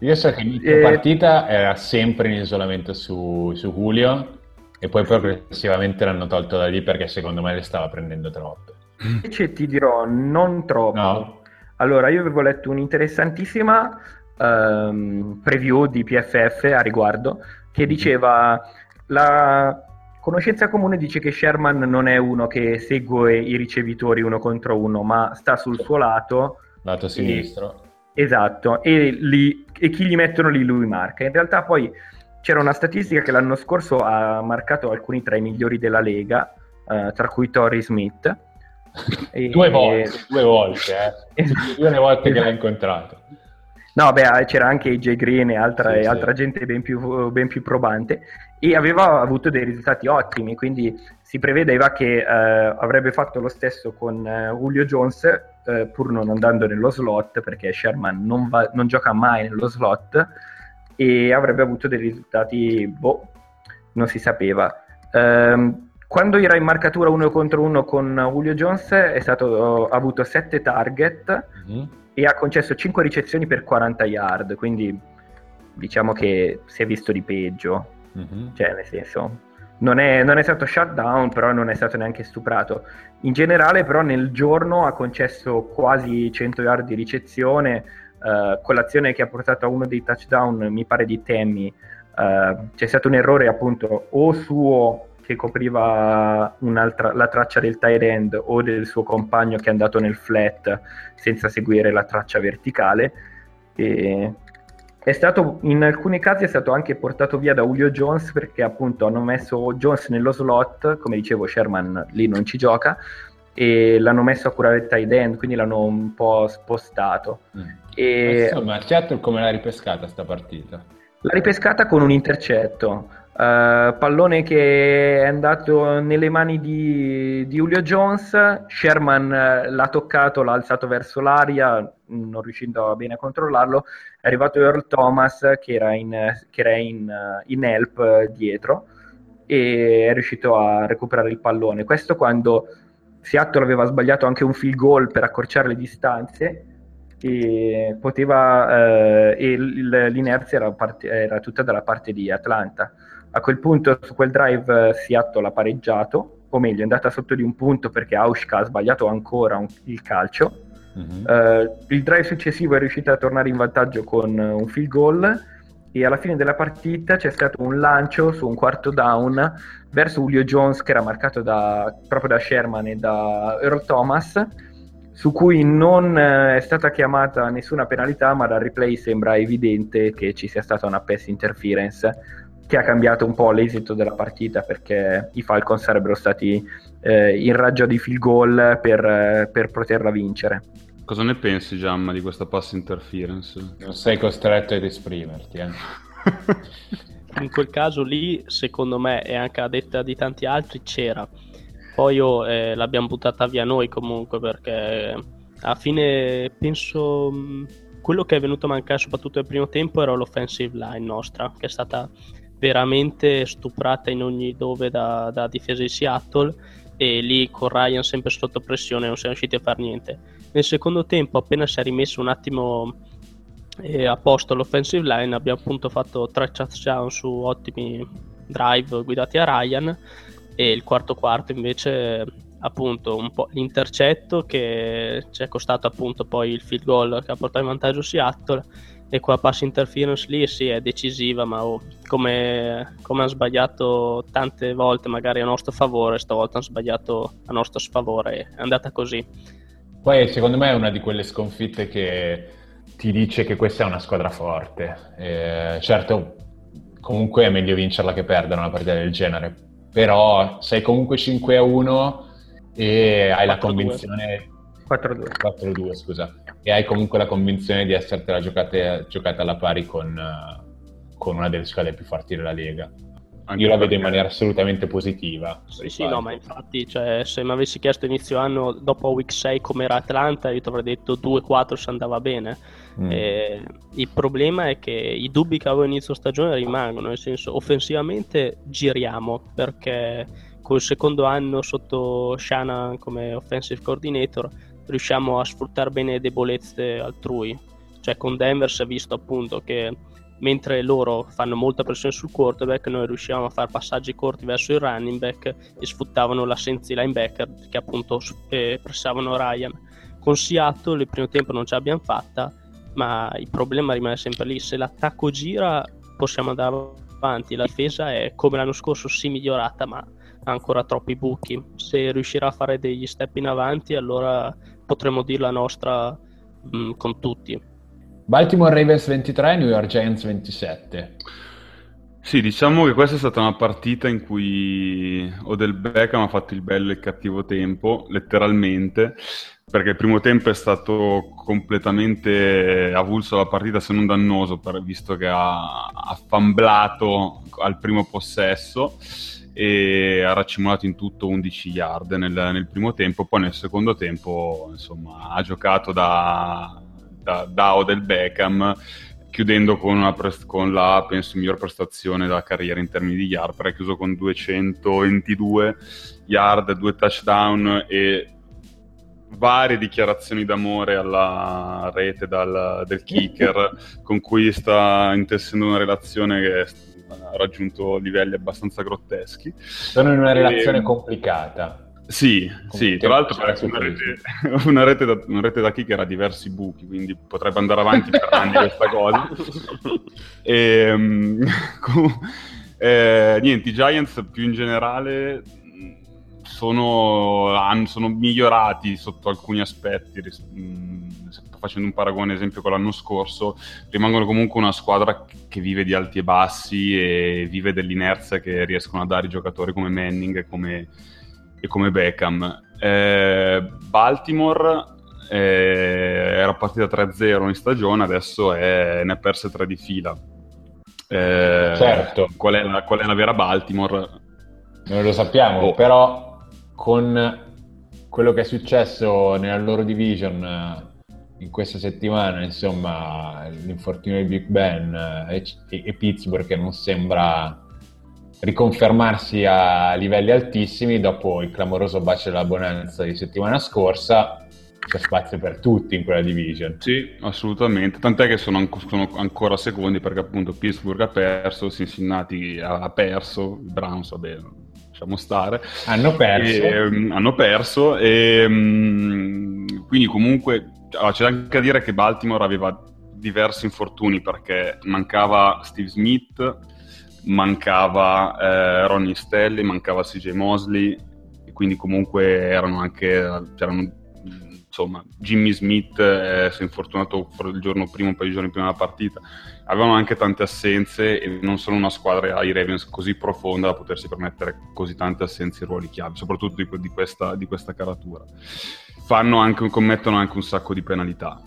Io so che l'inizio e... partita era sempre in isolamento su, su Julio e poi progressivamente l'hanno tolto da lì perché secondo me le stava prendendo troppo. Invece ti dirò, non troppo. No. Allora, io avevo letto un'interessantissima um, preview di PFF a riguardo che mhm. diceva la conoscenza comune dice che Sherman non è uno che segue i ricevitori uno contro uno, ma sta sul suo lato. Lato sinistro. Esatto, e, li, e chi gli mettono lì lui marca. In realtà poi c'era una statistica che l'anno scorso ha marcato alcuni tra i migliori della Lega, uh, tra cui Torrey Smith. e, due volte, due volte, eh. due volte che l'ha incontrato. No, beh, c'era anche AJ Green e altra, sì, e altra sì. gente ben più, ben più, probante e aveva avuto dei risultati ottimi, quindi si prevedeva che eh, avrebbe fatto lo stesso con eh, Julio Jones eh, pur non andando nello slot perché Sherman non, va, non, gioca mai nello slot e avrebbe avuto dei risultati, boh, non si sapeva. Um, quando era in marcatura uno contro uno con Julio Jones è stato, ha avuto 7 target mm-hmm. e ha concesso 5 ricezioni per 40 yard, quindi diciamo che si è visto di peggio, mm-hmm. cioè nel senso non è, non è stato shut down, però non è stato neanche stuprato. In generale, però, nel giorno ha concesso quasi 100 yard di ricezione, uh, con l'azione che ha portato a uno dei touchdown, mi pare di Temmy. Uh, c'è stato un errore appunto o suo che copriva la traccia del tight end o del suo compagno che è andato nel flat senza seguire la traccia verticale. E stato, in alcuni casi è stato anche portato via da Julio Jones perché appunto hanno messo Jones nello slot, come dicevo Sherman lì non ci gioca, e l'hanno messo a curare il tight end, quindi l'hanno un po' spostato. Mm. E... Insomma, Seattle come l'ha ripescata sta partita? L'ha ripescata con un intercetto. Uh, pallone che è andato nelle mani di, di Julio Jones, Sherman uh, l'ha toccato, l'ha alzato verso l'aria, non riuscendo bene a controllarlo, è arrivato Earl Thomas che era in, che era in, uh, in help dietro e è riuscito a recuperare il pallone. Questo quando Seattle aveva sbagliato anche un field goal per accorciare le distanze e poteva, e l'inerzia era, part- era tutta dalla parte di Atlanta a quel punto su quel drive eh, Seattle ha pareggiato, o meglio è andata sotto di un punto perché Auschka ha sbagliato ancora un, il calcio. Mm-hmm. Uh, il drive successivo è riuscito a tornare in vantaggio con un field goal e alla fine della partita c'è stato un lancio su un quarto down verso Julio Jones che era marcato da, proprio da Sherman e da Earl Thomas su cui non eh, è stata chiamata nessuna penalità ma dal replay sembra evidente che ci sia stata una pass interference che ha cambiato un po' l'esito della partita perché i Falcons sarebbero stati eh, in raggio di field goal per, per poterla vincere. Cosa ne pensi, Giamma, di questa pass interference? Non sei costretto ad esprimerti, eh? In quel caso lì, secondo me, e anche a detta di tanti altri, c'era. Poi oh, eh, l'abbiamo buttata via noi comunque perché alla fine penso quello che è venuto a mancare soprattutto nel primo tempo era l'offensive line nostra, che è stata veramente stuprata in ogni dove da, da difesa di Seattle e lì con Ryan sempre sotto pressione non siamo riusciti a fare niente. Nel secondo tempo, appena si è rimesso un attimo eh, a posto l'offensive line, abbiamo appunto fatto tre touchdown su ottimi drive guidati a Ryan e il quarto quarto invece appunto un po' l'intercetto che ci è costato appunto poi il field goal che ha portato in vantaggio Seattle e quella pass interference lì sì è decisiva ma oh, come, come hanno sbagliato tante volte magari a nostro favore stavolta hanno sbagliato a nostro sfavore è andata così poi secondo me è una di quelle sconfitte che ti dice che questa è una squadra forte. Eh, certo, comunque è meglio vincerla che perdere una partita del genere, però sei comunque 5 a 1 e hai la convinzione 4-2. 4-2 scusa e hai comunque la convinzione di essertela giocata, giocata alla pari con, con una delle squadre più forti della Lega io la vedo in maniera assolutamente positiva. Sì, sì, no, ma infatti, cioè, se mi avessi chiesto inizio anno, dopo week 6 come era Atlanta, io ti avrei detto 2-4 se andava bene. Mm. Eh, il problema è che i dubbi che avevo inizio stagione rimangono, nel senso, offensivamente giriamo, perché col secondo anno sotto Shana come offensive coordinator riusciamo a sfruttare bene le debolezze altrui. Cioè con Denver si è visto appunto che mentre loro fanno molta pressione sul quarterback, noi riuscivamo a fare passaggi corti verso il running back e sfruttavano l'assenza di linebacker che appunto eh, pressavano Ryan. Con Seattle il primo tempo non ce l'abbiamo fatta, ma il problema rimane sempre lì. Se l'attacco gira possiamo andare avanti, la difesa è come l'anno scorso sì migliorata, ma ha ancora troppi buchi. Se riuscirà a fare degli step in avanti, allora potremo dire la nostra mh, mm, con tutti Baltimore Ravens 23, New York Giants 27. Sì, diciamo che questa è stata una partita in cui Odell Beckham ha fatto il bello e il cattivo tempo, letteralmente, perché il primo tempo è stato completamente avulso la partita, se non dannoso, per, visto che ha, ha famblato al primo possesso e ha raccimolato in tutto 11 yard nel, nel primo tempo, poi nel secondo tempo insomma, ha giocato da da, da Odell Beckham chiudendo con, prest- con, la, penso, miglior prestazione della carriera in termini di yard, perché ha chiuso con 222 yard, due touchdown e varie dichiarazioni d'amore alla rete dal, del kicker, con cui sta intessendo una relazione che ha raggiunto livelli abbastanza grotteschi. Sono in una relazione e... complicata. Sì, sì, tra l'altro una rete, una, rete da, una rete da kicker ha diversi buchi, quindi potrebbe andare avanti per anni questa cosa. E, um, eh, niente, i Giants più in generale sono, sono migliorati sotto alcuni aspetti, facendo un paragone esempio con l'anno scorso, rimangono comunque una squadra che vive di alti e bassi e vive dell'inerzia che riescono a dare i giocatori come Manning e come e come Beckham. Eh, Baltimore eh, era partita 3-0 in stagione, adesso è, ne ha perse 3 di fila. Eh, certo. Qual è, la, qual è, la, vera Baltimore? Non lo sappiamo, oh. però con quello che è successo nella loro division in questa settimana, insomma, l'infortunio di Big Ben eh, e, e Pittsburgh che non sembra riconfermarsi a livelli altissimi dopo il clamoroso bacio della bonanza di settimana scorsa c'è spazio per tutti in quella division. Sì, assolutamente. Tant'è che sono, an- sono, ancora secondi perché appunto Pittsburgh ha perso, Cincinnati ha perso, i Browns, vabbè, lasciamo stare. Hanno perso. E, um, hanno perso e um, quindi comunque allora, c'è anche da dire che Baltimore aveva diversi infortuni perché mancava Steve Smith, mancava eh, Ronnie Stelli, mancava CJ Mosley, e quindi comunque erano anche c'erano insomma, Jimmy Smith eh, si è infortunato il giorno prima, un paio di giorni prima della partita. Avevano anche tante assenze e non sono una squadra i Ravens così profonda da potersi permettere così tante assenze e ruoli chiave, soprattutto di, di, questa, di questa caratura. Anche, commettono anche un sacco di penalità.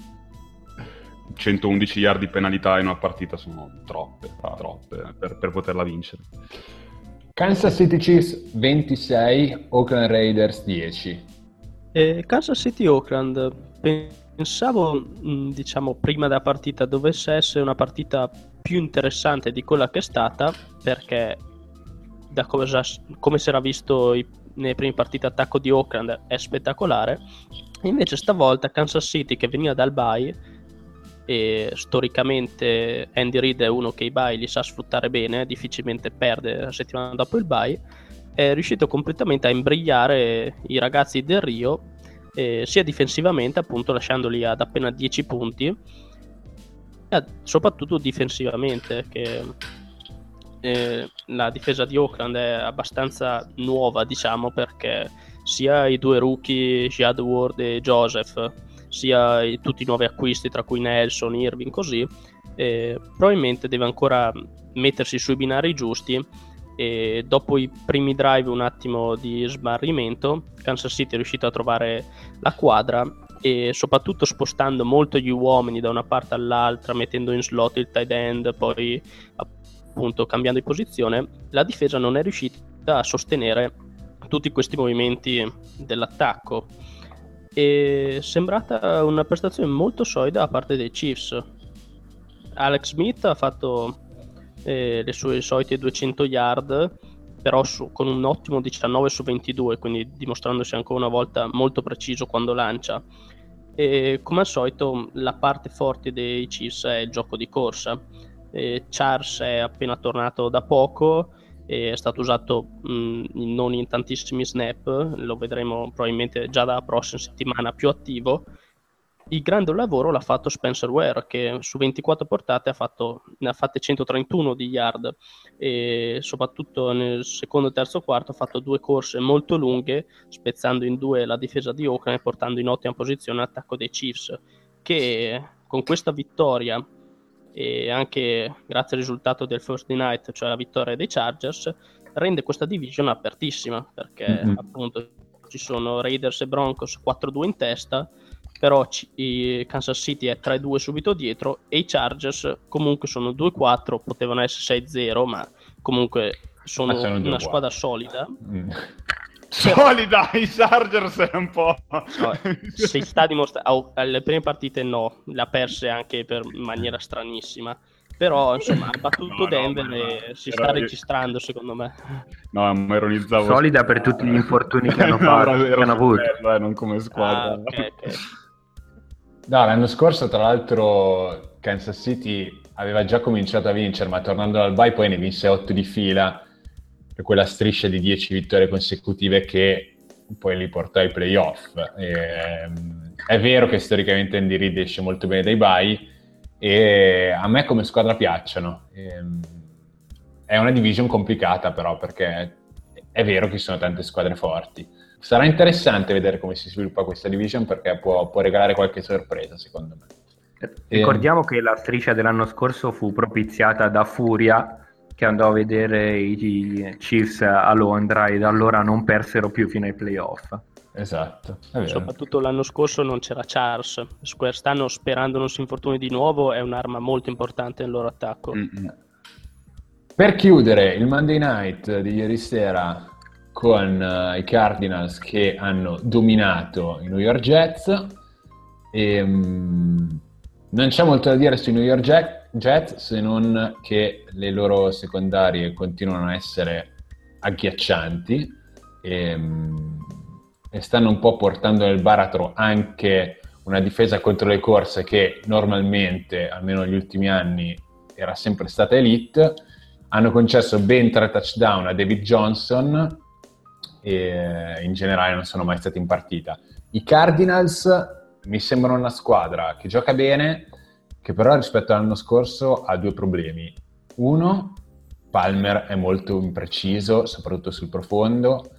111 yard di penalità in una partita sono troppe, troppe per, per poterla vincere. Kansas City Chiefs 26, Oakland Raiders 10. Eh, Kansas City Oakland, pensavo, mm, diciamo, prima della partita dovesse essere una partita più interessante di quella che è stata, perché da come, come si era visto i, nelle prime partite attacco di Oakland è spettacolare. Invece stavolta Kansas City che veniva dal bye e storicamente Andy Reid è uno che i bye li sa sfruttare bene, difficilmente perde la settimana dopo il bye è riuscito completamente a imbrigliare i ragazzi del Rio, eh, sia difensivamente, appunto, lasciandoli ad appena 10 punti, e soprattutto difensivamente, che la difesa di Oakland è abbastanza nuova, diciamo, perché sia i due rookie, Jad Ward e Joseph, sia i, tutti i nuovi acquisti, tra cui Nelson, Irving, così, eh, probabilmente deve ancora mettersi sui binari giusti. E dopo i primi drive un attimo di sbarrimento Kansas City è riuscito a trovare la quadra e soprattutto spostando molto gli uomini da una parte all'altra mettendo in slot il tight end poi appunto cambiando di posizione la difesa non è riuscita a sostenere tutti questi movimenti dell'attacco è sembrata una prestazione molto solida da parte dei Chiefs Alex Smith ha fatto eh, le sue solite 200 yard, però su, con un ottimo 19 su 22, quindi dimostrandosi ancora una volta molto preciso quando lancia. E come al solito la parte forte dei Chiefs è il gioco di corsa. E Charles è appena tornato da poco, è stato usato mh, non in tantissimi snap, lo vedremo probabilmente già dalla prossima settimana più attivo. Il grande lavoro l'ha fatto Spencer Ware che su 24 portate ha fatto, ne ha fatte 131 di yard. E soprattutto nel secondo e terzo quarto ha fatto due corse molto lunghe spezzando in due la difesa di Oakland e portando in ottima posizione l'attacco dei Chiefs che con questa vittoria e anche grazie al risultato del first night cioè la vittoria dei Chargers rende questa division apertissima perché mm-hmm. appunto ci sono Raiders e Broncos 4-2 in testa però c- i Kansas City è 3-2 subito dietro e i Chargers comunque sono 2-4, potevano essere 6-0, ma comunque sono, sono una squadra solida. Mm. Solida, i Chargers è un po'... No, si sta dimostrando... Oh, alle prime partite no, le ha perse anche per, in maniera stranissima però insomma ha battuto no, Denver no, e si sta registrando secondo me. No ma ironizzavo solida per tutti gli infortuni che hanno, fatto, che hanno avuto. bello, eh, non come squadra. Ah, okay, okay. No, l'anno scorso tra l'altro Kansas City aveva già cominciato a vincere, ma tornando dal bye poi ne vinse 8 di fila per quella striscia di 10 vittorie consecutive che poi li portò ai playoff. E, ehm, è vero che storicamente Andy Reid esce molto bene dai bye e a me come squadra piacciono. E, ehm, è una division complicata però perché è vero che ci sono tante squadre forti sarà interessante vedere come si sviluppa questa division perché può, può regalare qualche sorpresa secondo me. Ricordiamo e... che la striscia dell'anno scorso fu propiziata da Furia che andò a vedere i Chiefs a Londra e da allora non persero più fino ai playoff. Esatto. Soprattutto l'anno scorso non c'era Charles. Quest'anno, sperando non si infortuni di nuovo, è un'arma molto importante nel loro attacco. Mm-hmm. Per chiudere il Monday night di ieri sera, con uh, i Cardinals che hanno dominato i New York Jets. E, um, non c'è molto da dire sui New York Jet, se non che le loro secondarie continuano a essere agghiaccianti e, um, e stanno un po' portando nel baratro anche una difesa contro le corse che normalmente, almeno negli ultimi anni, era sempre stata elite. Hanno concesso ben tre touchdown a David Johnson e in generale non sono mai stati in partita. I Cardinals mi sembrano una squadra che gioca bene, che però rispetto all'anno scorso ha due problemi. Uno, Palmer è molto impreciso, soprattutto sul profondo,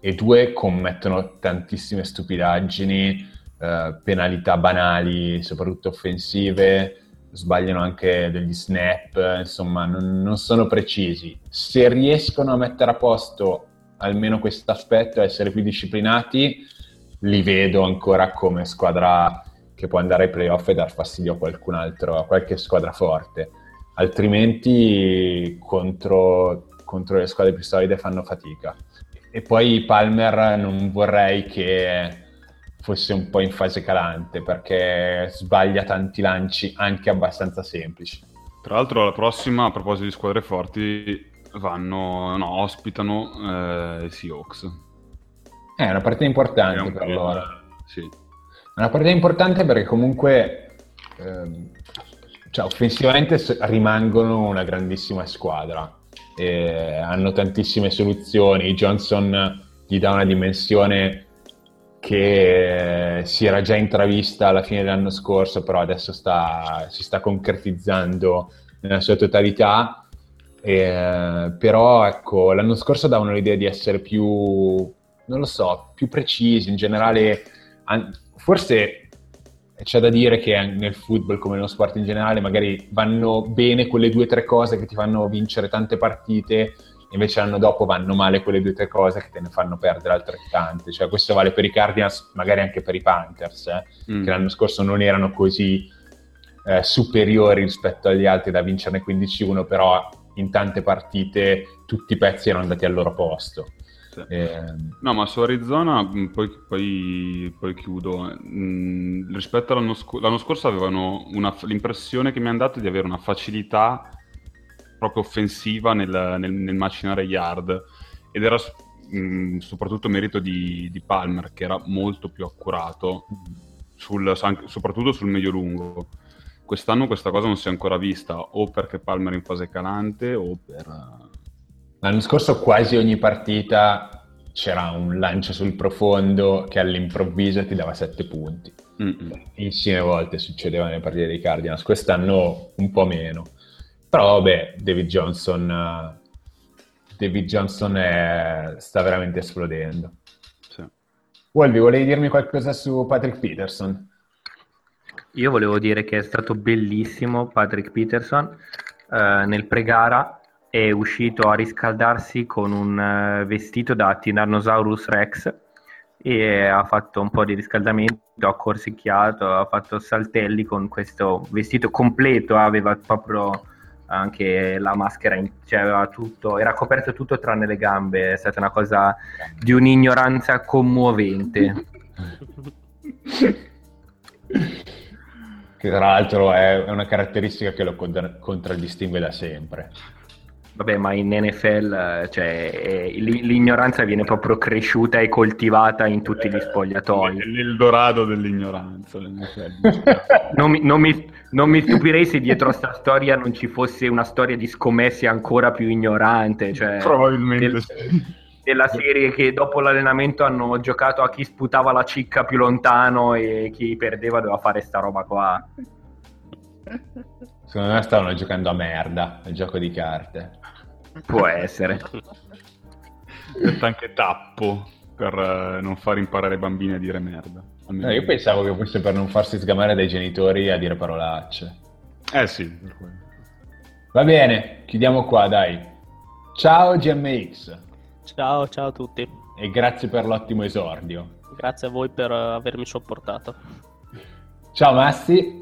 e due, commettono tantissime stupidaggini, eh, penalità banali, soprattutto offensive, sbagliano anche degli snap, insomma, non, non sono precisi. Se riescono a mettere a posto almeno questo aspetto, a essere più disciplinati, li vedo ancora come squadra che può andare ai playoff e dar fastidio a qualcun altro, a qualche squadra forte. Altrimenti contro, contro le squadre più solide fanno fatica. E poi Palmer non vorrei che fosse un po' in fase calante perché sbaglia tanti lanci anche abbastanza semplici. Tra l'altro la prossima, a proposito di squadre forti, vanno, no, ospitano eh, i Seahawks. È una partita importante per loro. Sì. Una partita importante perché comunque ehm, cioè, offensivamente rimangono una grandissima squadra. E hanno tantissime soluzioni. Johnson gli dà una dimensione che si era già intravista alla fine dell'anno scorso, però adesso sta, si sta concretizzando nella sua totalità. Eh, però ecco, l'anno scorso davano l'idea di essere più, non lo so, più precisi in generale. An- forse c'è da dire che nel football, come nello sport in generale, magari vanno bene quelle due o tre cose che ti fanno vincere tante partite invece l'anno dopo vanno male quelle due o tre cose che te ne fanno perdere altrettante. Cioè, questo vale per i Cardinals, magari anche per i Panthers, eh, mm. che l'anno scorso non erano così eh, superiori rispetto agli altri da vincerne 15-1, però in tante partite tutti i pezzi erano andati al loro posto. Sì. Eh, no, ma su Arizona, mm, poi, poi, poi chiudo, mm, rispetto all'anno, sc- l'anno scorso avevano una, l'impressione che mi hanno dato di avere una facilità proprio offensiva nel, nel, nel macinare yard. Ed era mh, mm, soprattutto merito di, di, Palmer che era molto più accurato sul, soprattutto sul medio lungo quest'anno questa cosa non si è ancora vista o perché Palmer è in fase calante o per l'anno scorso quasi ogni partita c'era un lancio sul profondo che all'improvviso ti dava 7 punti Mm-mm. insieme volte succedeva nelle partite dei Cardinals quest'anno un po' meno però vabbè, David Johnson, uh, David Johnson è, sta veramente esplodendo. Sì. Wolvi, volevi dirmi qualcosa su Patrick Peterson? Io volevo dire che è stato bellissimo Patrick Peterson uh, nel pre-gara è uscito a riscaldarsi con un uh, vestito da Tyrannosaurus Rex e ha fatto un po' di riscaldamento, ha corsicchiato, ha fatto saltelli con questo vestito completo, aveva proprio anche la maschera, cioè tutto, era coperto tutto tranne le gambe, è stata una cosa di un'ignoranza commovente. che tra l'altro è una caratteristica che lo contraddistingue da sempre. Vabbè, ma in NFL cioè, l'ignoranza viene proprio cresciuta e coltivata in tutti gli spogliatoi. L'Eldorado dell'ignoranza. non, mi, non, mi, non, mi, stupirei se dietro a questa storia non ci fosse una storia di scommesse ancora più ignorante. Cioè, Probabilmente del, sì. Della serie che dopo l'allenamento hanno giocato a chi sputava la cicca più lontano e chi perdeva doveva fare sta roba qua. Secondo me stavano giocando a merda, al gioco di carte. Può essere. Detto anche tappo per uh, non far imparare i bambini a dire merda. No, io pensavo che fosse per non farsi sgamare dai genitori a dire parolacce. Eh sì. Va bene, chiudiamo qua, dai. Ciao GMX. Ciao, ciao a tutti. E grazie per l'ottimo esordio. Grazie a voi per avermi sopportato. Ciao Massi.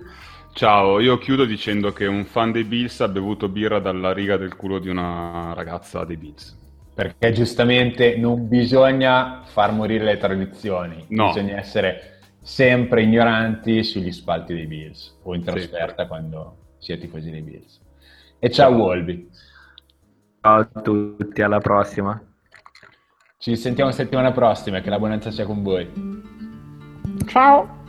Ciao, io chiudo dicendo che un fan dei Bills ha bevuto birra dalla riga del culo di una ragazza dei Bills. Perché giustamente non bisogna far morire le tradizioni, no. bisogna essere sempre ignoranti sugli spalti dei Bills o in trasferta sì. quando si è tifosi dei Bills. E ciao, ciao. Wolby. Ciao a tutti, alla prossima. Ci sentiamo settimana prossima, che la buonanza sia con voi. Ciao.